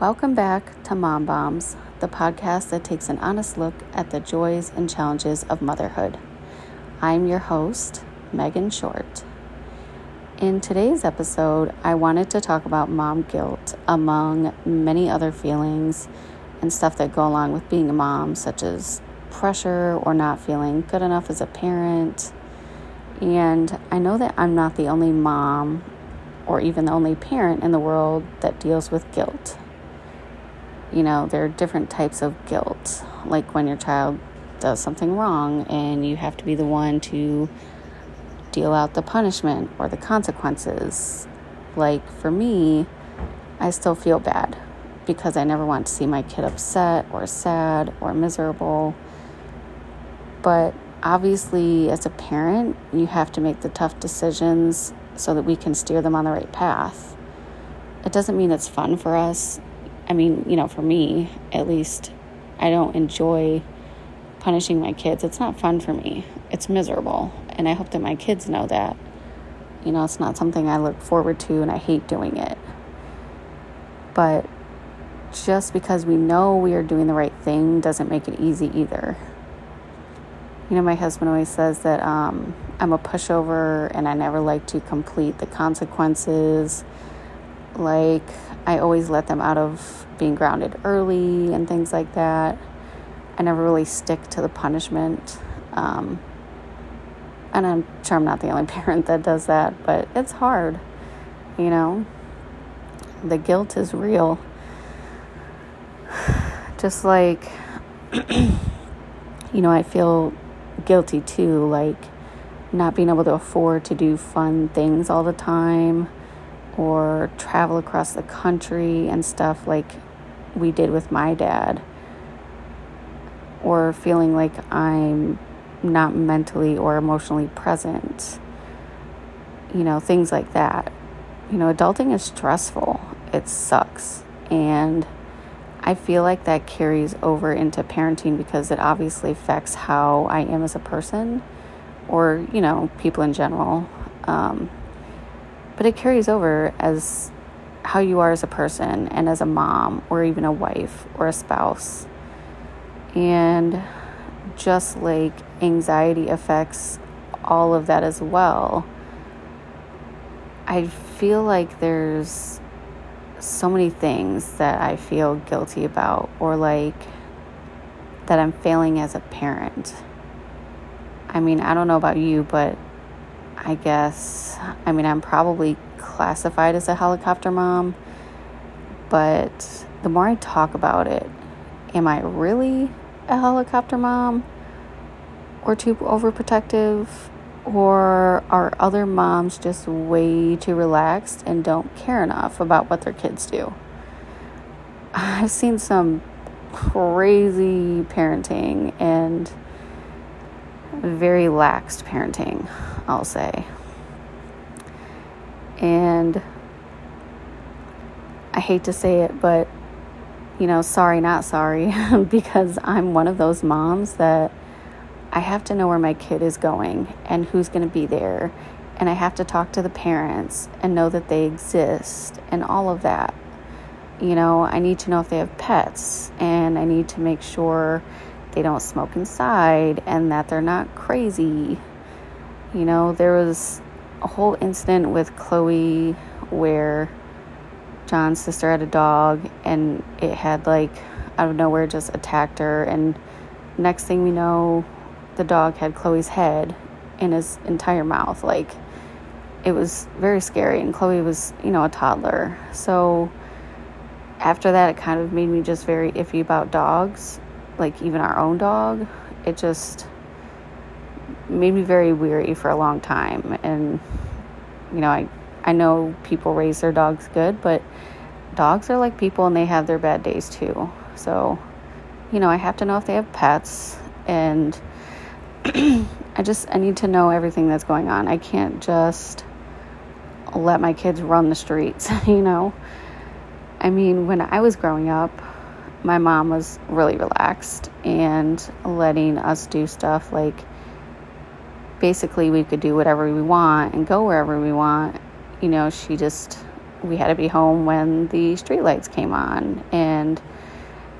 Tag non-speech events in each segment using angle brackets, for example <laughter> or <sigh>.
Welcome back to Mom Bombs, the podcast that takes an honest look at the joys and challenges of motherhood. I'm your host, Megan Short. In today's episode, I wanted to talk about mom guilt among many other feelings and stuff that go along with being a mom, such as pressure or not feeling good enough as a parent. And I know that I'm not the only mom or even the only parent in the world that deals with guilt. You know, there are different types of guilt, like when your child does something wrong and you have to be the one to deal out the punishment or the consequences. Like for me, I still feel bad because I never want to see my kid upset or sad or miserable. But obviously, as a parent, you have to make the tough decisions so that we can steer them on the right path. It doesn't mean it's fun for us. I mean, you know, for me, at least, I don't enjoy punishing my kids. It's not fun for me. It's miserable. And I hope that my kids know that. You know, it's not something I look forward to and I hate doing it. But just because we know we are doing the right thing doesn't make it easy either. You know, my husband always says that um, I'm a pushover and I never like to complete the consequences. Like, I always let them out of being grounded early and things like that. I never really stick to the punishment. Um, and I'm sure I'm not the only <laughs> parent that does that, but it's hard, you know. The guilt is real. <sighs> Just like, <clears throat> you know, I feel guilty too, like not being able to afford to do fun things all the time or travel across the country and stuff like we did with my dad or feeling like I'm not mentally or emotionally present. You know, things like that. You know, adulting is stressful, it sucks. And I feel like that carries over into parenting because it obviously affects how I am as a person or, you know, people in general. Um, but it carries over as how you are as a person and as a mom or even a wife or a spouse. And just like anxiety affects all of that as well, I feel like there's so many things that I feel guilty about or like that I'm failing as a parent. I mean, I don't know about you, but I guess, I mean, I'm probably classified as a helicopter mom, but the more I talk about it, am I really a helicopter mom or too overprotective? Or are other moms just way too relaxed and don't care enough about what their kids do? I've seen some crazy parenting and very laxed parenting, I'll say. And I hate to say it, but you know, sorry, not sorry, <laughs> because I'm one of those moms that I have to know where my kid is going and who's going to be there. And I have to talk to the parents and know that they exist and all of that. You know, I need to know if they have pets and I need to make sure they don't smoke inside and that they're not crazy. You know, there was a whole incident with Chloe where John's sister had a dog and it had like out of nowhere just attacked her. And next thing we know the dog had Chloe's head in his entire mouth. Like it was very scary. And Chloe was you know a toddler. So after that it kind of made me just very iffy about dogs like even our own dog. It just made me very weary for a long time and you know I I know people raise their dogs good, but dogs are like people and they have their bad days too. So, you know, I have to know if they have pets and <clears throat> I just I need to know everything that's going on. I can't just let my kids run the streets, <laughs> you know. I mean, when I was growing up, my mom was really relaxed and letting us do stuff like basically we could do whatever we want and go wherever we want you know, she just we had to be home when the streetlights came on. And,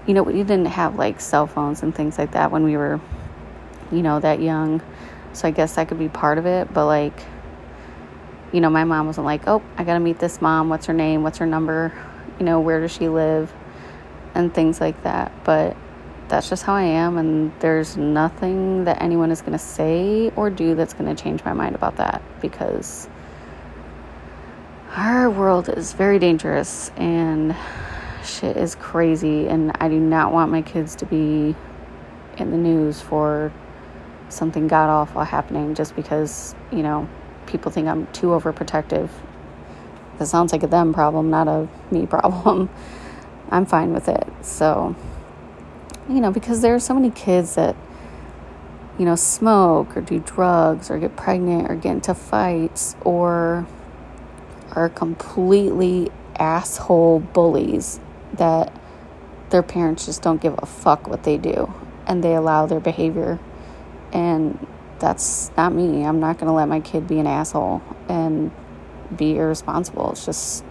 you know, we didn't have like cell phones and things like that when we were, you know, that young. So I guess that could be part of it. But, like, you know, my mom wasn't like, oh, I got to meet this mom. What's her name? What's her number? You know, where does she live? And things like that. But that's just how I am. And there's nothing that anyone is going to say or do that's going to change my mind about that because our world is very dangerous and shit is crazy. And I do not want my kids to be in the news for something god awful happening just because, you know, people think I'm too overprotective. That sounds like a them problem, not a me <laughs> problem. I'm fine with it. So, you know, because there are so many kids that, you know, smoke or do drugs or get pregnant or get into fights or are completely asshole bullies that their parents just don't give a fuck what they do and they allow their behavior. And that's not me. I'm not going to let my kid be an asshole and be irresponsible. It's just,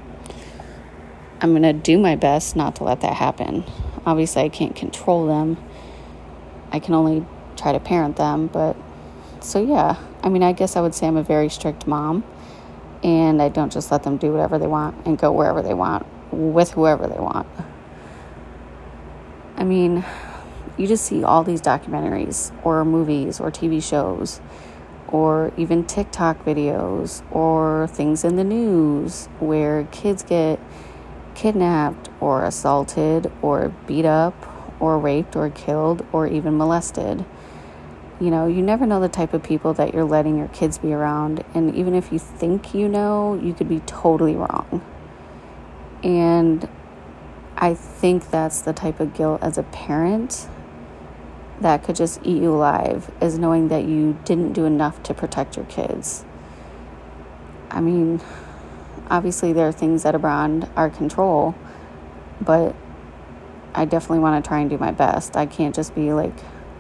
I'm going to do my best not to let that happen. Obviously, I can't control them. I can only try to parent them, but so yeah. I mean, I guess I would say I'm a very strict mom and I don't just let them do whatever they want and go wherever they want with whoever they want. I mean, you just see all these documentaries or movies or TV shows or even TikTok videos or things in the news where kids get kidnapped or assaulted or beat up or raped or killed or even molested. You know, you never know the type of people that you're letting your kids be around. And even if you think you know, you could be totally wrong. And I think that's the type of guilt as a parent that could just eat you alive is knowing that you didn't do enough to protect your kids. I mean, obviously, there are things that are beyond our control, but I definitely want to try and do my best. I can't just be like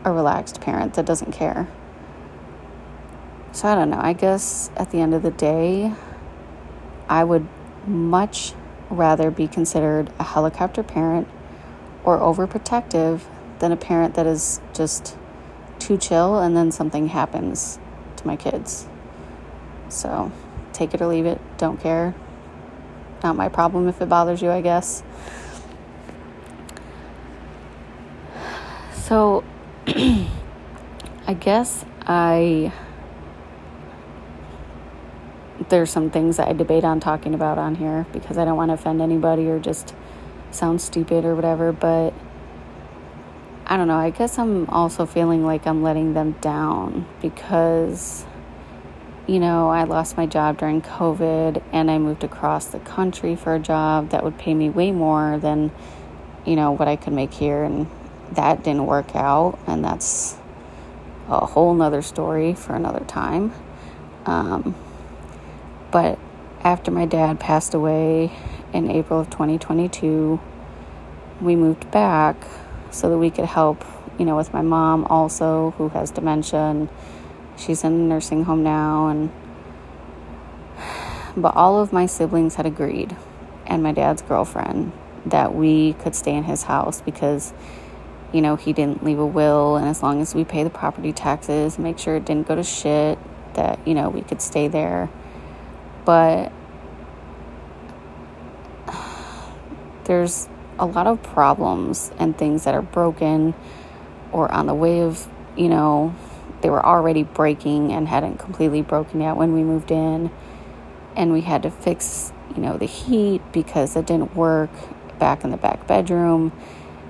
a relaxed parent that doesn't care. So I don't know. I guess at the end of the day, I would much rather be considered a helicopter parent or overprotective than a parent that is just too chill and then something happens to my kids. So take it or leave it. Don't care. Not my problem if it bothers you, I guess. So <clears throat> I guess I there's some things that I debate on talking about on here because I don't want to offend anybody or just sound stupid or whatever, but I don't know. I guess I'm also feeling like I'm letting them down because, you know, I lost my job during COVID and I moved across the country for a job that would pay me way more than, you know, what I could make here. And that didn't work out. And that's a whole nother story for another time. Um, but after my dad passed away in April of 2022, we moved back so that we could help, you know, with my mom also, who has dementia and she's in a nursing home now. And but all of my siblings had agreed, and my dad's girlfriend, that we could stay in his house because, you know, he didn't leave a will, and as long as we pay the property taxes, make sure it didn't go to shit, that you know we could stay there. But <sighs> there's a lot of problems and things that are broken or on the way of, you know, they were already breaking and hadn't completely broken yet when we moved in. And we had to fix, you know, the heat because it didn't work back in the back bedroom.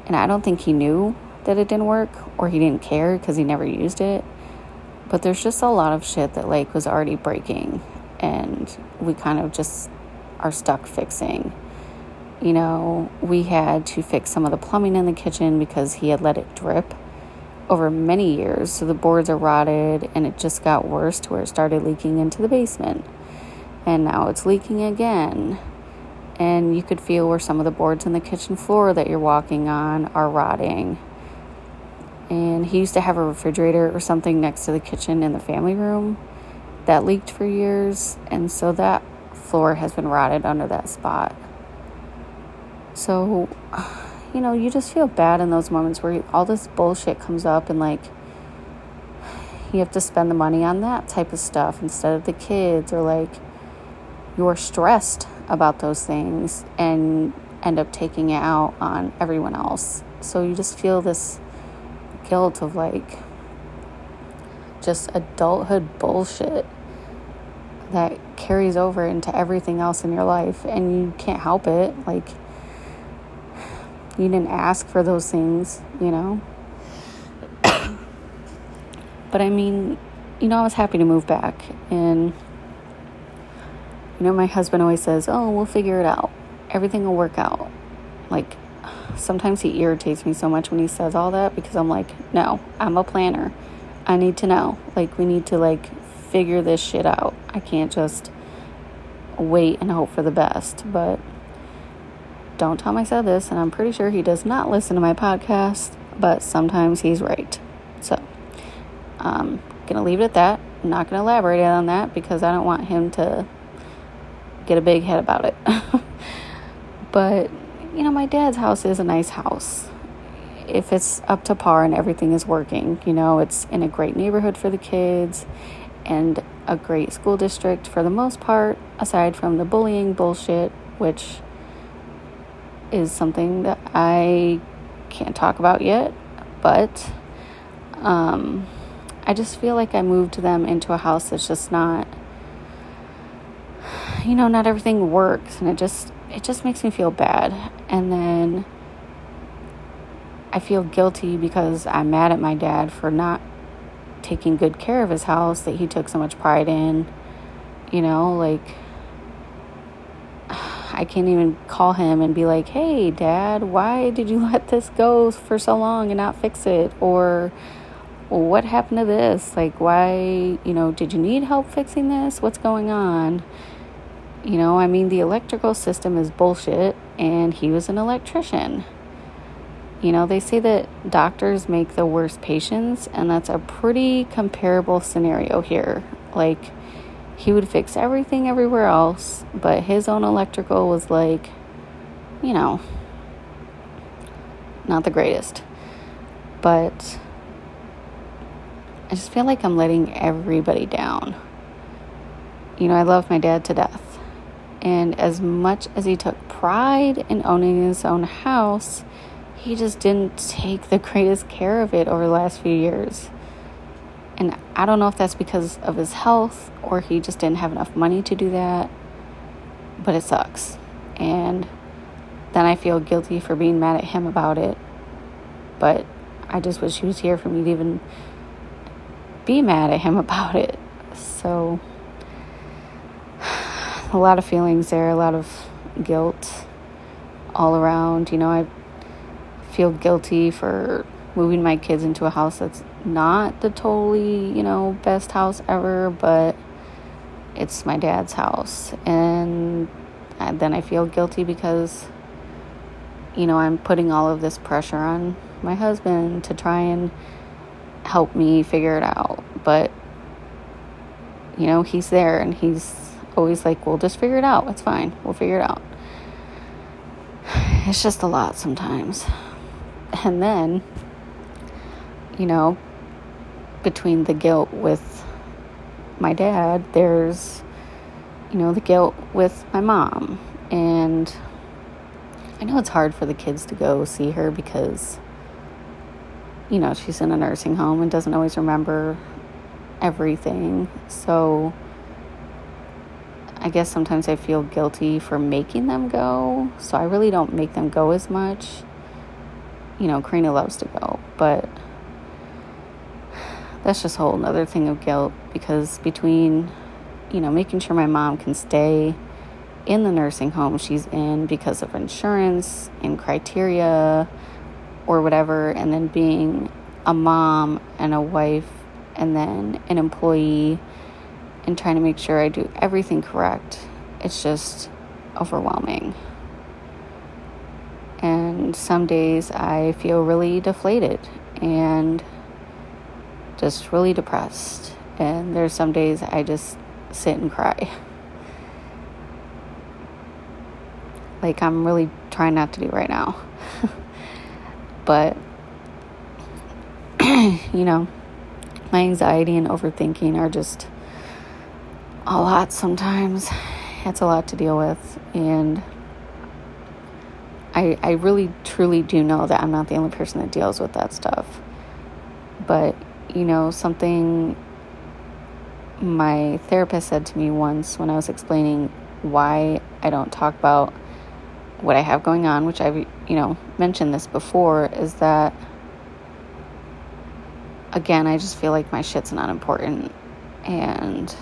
And I don't think he knew that it didn't work or he didn't care because he never used it. But there's just a lot of shit that like was already breaking and we kind of just are stuck fixing you know, we had to fix some of the plumbing in the kitchen because he had let it drip over many years. So the boards are rotted and it just got worse to where it started leaking into the basement. And now it's leaking again. And you could feel where some of the boards in the kitchen floor that you're walking on are rotting. And he used to have a refrigerator or something next to the kitchen in the family room that leaked for years. And so that floor has been rotted under that spot. So, <sighs> you know, you just feel bad in those moments where all this bullshit comes up and like <sighs> you have to spend the money on that type of stuff instead of the kids or like you're stressed about those things and end up taking it out on everyone else. So you just feel this guilt of like just adulthood bullshit that carries over into everything else in your life and you can't help it. Like, you didn't ask for those things, you know? <coughs> but I mean, you know, I was happy to move back and you know, my husband always says, Oh, we'll figure it out. Everything will work out. Like, sometimes he irritates me so much when he says all that because I'm like, No, I'm a planner. I need to know. Like, we need to, like, figure this shit out. I can't just wait and hope for the best. But don't tell him I said this, and I'm pretty sure he does not listen to my podcast, but sometimes he's right. So, I'm gonna leave it at that. I'm not gonna elaborate on that because I don't want him to get a big head about it. <laughs> but, you know, my dad's house is a nice house. If it's up to par and everything is working, you know, it's in a great neighborhood for the kids and a great school district for the most part, aside from the bullying bullshit, which is something that I can't talk about yet. But um, I just feel like I moved them into a house that's just not you know, not everything works and it just it just makes me feel bad. And then I feel guilty because I'm mad at my dad for not taking good care of his house that he took so much pride in. You know, like <sighs> I can't even call him and be like, "Hey, dad, why did you <laughs> let this go for so long and not fix it?" or what happened to this? Like, why, you know, did you need help fixing this? What's going on? You know, I mean, the electrical system is bullshit, and he was an electrician. You know, they say that doctors make the worst patients, and that's a pretty comparable scenario here. Like, he would fix everything everywhere else, but his own electrical was like, you know, not the greatest. But I just feel like I'm letting everybody down. You know, I love my dad to death. And as much as he took pride in owning his own house, he just didn't take the greatest care of it over the last few years. And I don't know if that's because of his health or he just didn't have enough money to do that, but it sucks. And then I feel guilty for being mad at him about it. But I just wish he was here for me to even be mad at him <laughs> about it. So a lot of feelings there, a lot of guilt all around. You know, I feel guilty for moving my kids into a house that's not the totally, you know, best house ever, but it's my dad's house. And then I feel guilty because, you know, I'm putting all of this pressure on my husband to try and help me figure it out. But, you know, he's there and he's always like, we'll just figure it out. It's fine. We'll figure it out. It's just a lot sometimes. And then, you know, between the guilt with my dad, there's, you know, the guilt with my mom. And I know it's hard for the kids to go see her because, you know, she's in a nursing home and doesn't always remember everything. So, I guess sometimes I feel guilty for making them go, so I really don't make them go as much. You know, Karina loves to go, but that's just a whole other thing of guilt because between, you know, making sure my mom can stay in the nursing home she's in because of insurance and criteria or whatever, and then being a mom and a wife and then an employee and trying to make sure I do everything correct. It's just overwhelming. And some days I feel really deflated and just really depressed. And there's some days I just sit and cry. <laughs> like I'm really trying not to do right now. <laughs> but, <clears throat> you know, my anxiety and overthinking are just a lot sometimes. It's a lot to deal with. And I, I really truly do know that I'm not the only person that deals with that stuff. But, you know, something my therapist said to me once when I was explaining why I don't talk about what I have going on, which I've, you know, mentioned this before, is that again, I just feel like my shit's not important. And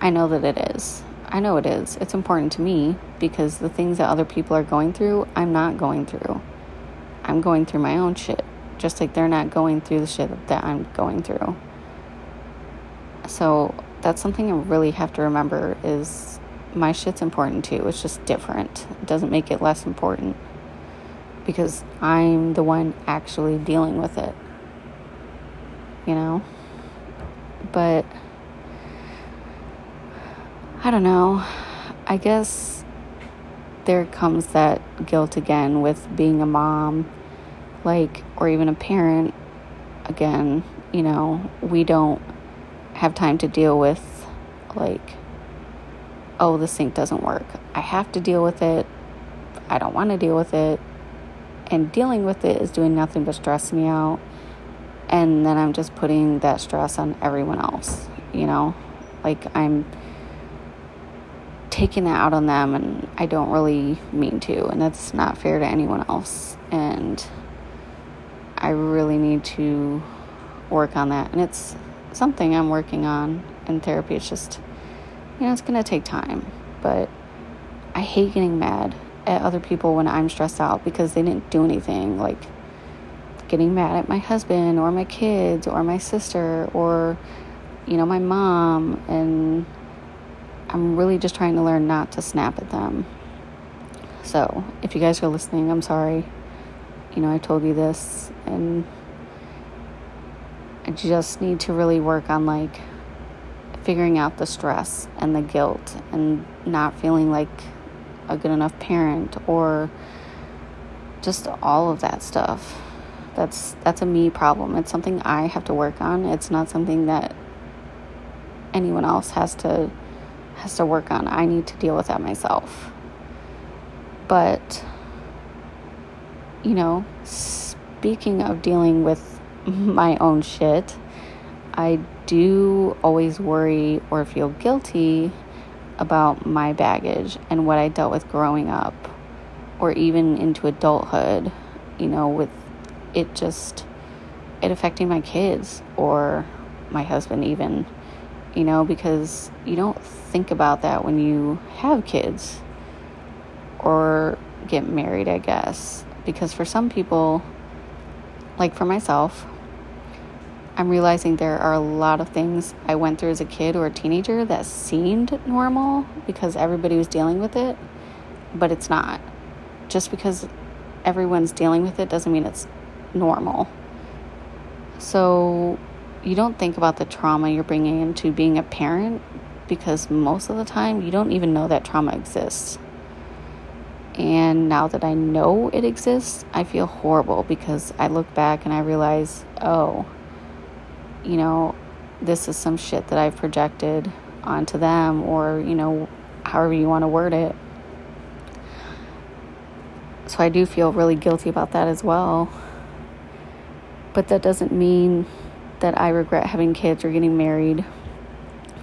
I know that it is. I know it is. It's important to me because the things that other people are going through, I'm not going through. I'm going through my own shit, just like they're not going through the shit that I'm going through. So that's something I really have to remember is my shit's important too. It's just different. It doesn't make it less important because I'm the one actually dealing with it. You know? But I don't know. I guess there comes that guilt again with being a mom, like, or even a parent. Again, you know, we don't have time to deal with, like, oh, the sink doesn't work. I have to deal with it. I don't want to deal with it. And dealing with it is doing nothing but stress me out. And then I'm just putting that stress on everyone else, you know? Like, I'm taking that out on them, and I don't really mean to. And that's not fair to anyone else. And I really need to work on that. And it's something I'm working on in therapy. It's just, you know, it's going to take time. But I hate getting mad at other people when I'm stressed out because they didn't do anything. Like getting mad at my husband or my kids or my sister or, you know, my mom. And I'm really just trying to learn not to snap at them. So if you guys are listening, I'm sorry. You know, I told you this and I just need to really work on like figuring out the stress and the guilt and not feeling like a good enough parent or just all of that stuff. That's that's a me problem. It's something I have to work on. It's not something that anyone else has to has to work on. I need to deal with that myself. But you know, speaking of dealing with <laughs> my own shit, I do always worry or feel guilty about my baggage and what I dealt with growing up or even into adulthood, you know, with it just it affecting my kids or my husband even, you know, because you don't think about that when you have kids or get married, I guess. Because for some people, like for myself, I'm realizing there are a lot of things I went through as a kid or a teenager that seemed normal because everybody was dealing with it, but it's not. Just because everyone's dealing with it doesn't mean it's normal. So you don't think about the trauma you're bringing into being a parent because most of the time you don't even know that trauma exists. And now that I know it exists, I feel horrible because I look back and I realize, oh, you know, this is some shit that I've projected onto them, or, you know, however you want to word it. So I do feel really guilty about that as well. But that doesn't mean that I regret having kids or getting married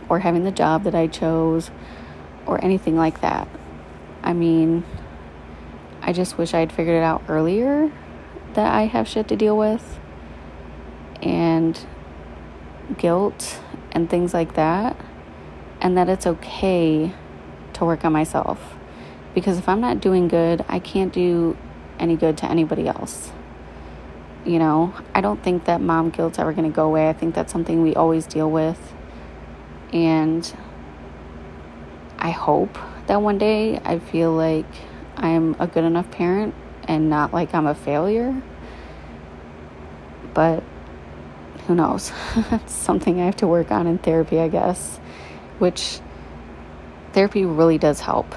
or having the job that I chose or anything like that. I mean, I just wish I had figured it out earlier that I have shit to deal with. And guilt and things like that, and that it's okay to work on myself. Because if I'm not doing good, I can't do any good to anybody else. You know, I don't think that mom guilt's ever going to go away. I think that's something we always deal with. And I hope that one day I feel like I'm a good enough parent and not like I'm a failure. But who knows? <laughs> it's something I have to work on in therapy, I guess, which therapy really does help.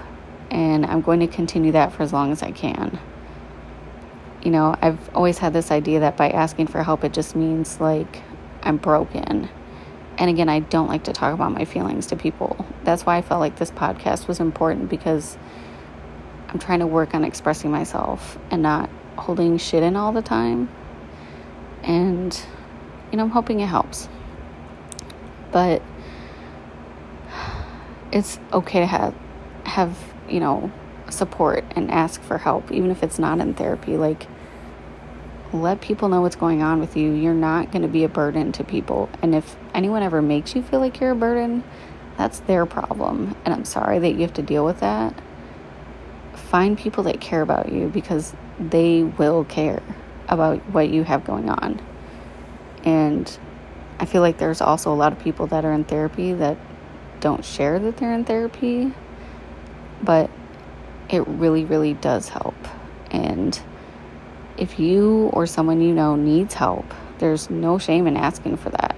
And I'm going to continue that for as long as I can. You know, I've always had this idea that by asking for help, it just means like I'm broken. And again, I don't like to talk about my feelings to people. That's why I felt like this podcast was important because I'm trying to work on expressing myself and not holding shit in all the time. And, you know, I'm hoping it helps. But it's okay to have, have, you know, support and ask for help, even if it's not in therapy. Like, let people know what's going on with you. You're not going to be a burden to people. And if anyone ever makes you feel like you're a burden, that's their problem. And I'm sorry that you have to deal with that. Find people that care about you because they will care about what you have going on. And I feel like there's also a lot of people that are in therapy that don't share that they're in therapy, but it really, really does help. And if you or someone you know needs help, there's no shame in asking for that.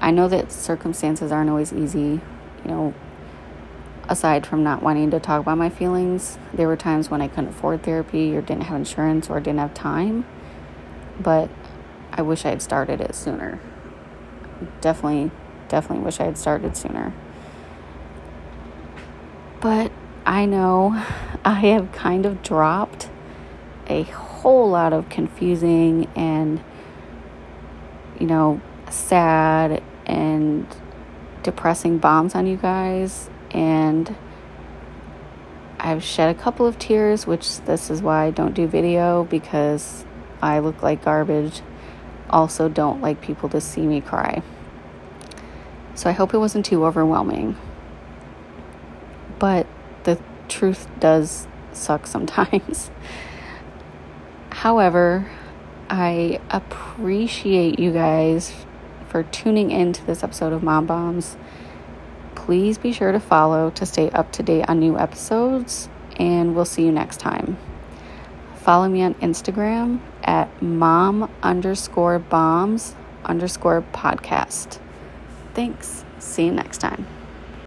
I know that circumstances aren't always easy, you know, aside from not wanting to talk about my feelings, there were times when I couldn't afford therapy or didn't have insurance or didn't have time. But I wish I had started it sooner. Definitely, definitely wish I had started sooner. But I know I have kind of dropped a whole lot of confusing and, you know, sad and depressing bombs on you guys. And I've shed a couple of tears, which this is why I don't do video because I look like garbage. Also, don't like people to see me cry. So I hope it wasn't too overwhelming. But truth does suck sometimes. <laughs> However, I appreciate you guys for tuning into this episode of Mom Bombs. Please be sure to follow to stay up to date on new episodes, and we'll see you next time. Follow me on Instagram at mom underscore bombs underscore podcast. Thanks. See you next time.